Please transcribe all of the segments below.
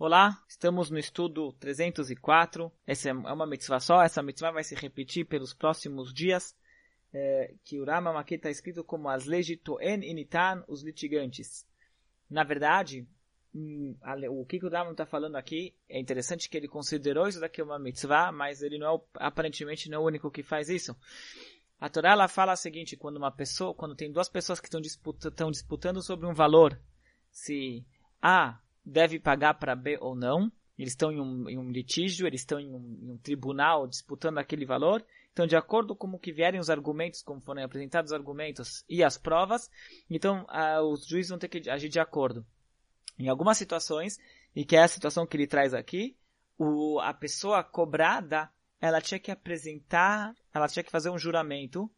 Olá, estamos no estudo 304. Essa é uma mitzvah só, essa mitzvah vai se repetir pelos próximos dias. É, que o Rama aqui está escrito como as leis de Toen e Nitan, os litigantes. Na verdade, hum, o que, o Rama está falando aqui é interessante que ele considerou isso daqui uma mitzvah, mas ele não é, aparentemente não é o único que faz isso. A Torá ela fala o seguinte: quando uma pessoa, quando tem duas pessoas que estão disputa, disputando sobre um valor, se A deve pagar para B ou não. Eles estão em um, em um litígio, eles estão em um, em um, tribunal disputando aquele valor. Então, de acordo com o que vierem os argumentos, como forem apresentados os argumentos e as provas, então os juízes vão ter que agir de acordo. Em algumas situações, e que é a situação que ele traz aqui, o, a pessoa cobrada, ela tinha que apresentar, ela tinha que fazer um juramento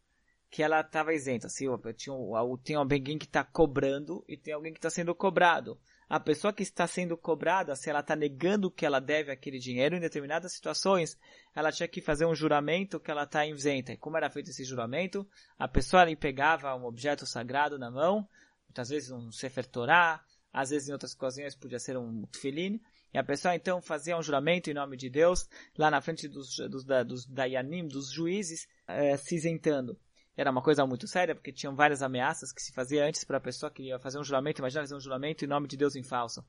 que ela estava isenta. Assim, tinha, tem alguém que está cobrando e tem alguém que está sendo cobrado a pessoa que está sendo cobrada, se ela está negando que ela deve aquele dinheiro, em determinadas situações, ela tinha que fazer um juramento que ela está isenta. E como era feito esse juramento? A pessoa ali pegava um objeto sagrado na mão, muitas vezes um Sefer Torah, às vezes em outras ocasiões podia ser um tefilin, e a pessoa então fazia um juramento em nome de Deus, lá na frente dos, dos, dos Dayanim, dos juízes, é, se isentando era uma coisa muito séria, porque tinham várias ameaças que se fazia antes para a pessoa que ia fazer um juramento, imagina fazer um juramento em nome de Deus em falso.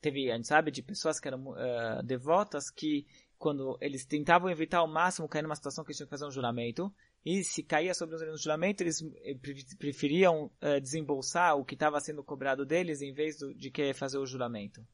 Teve, a gente sabe, de pessoas que eram uh, devotas que, quando eles tentavam evitar ao máximo cair numa situação que eles tinham que fazer um juramento, e se caía sobre um juramento, eles eh, preferiam uh, desembolsar o que estava sendo cobrado deles em vez do, de querer fazer o juramento.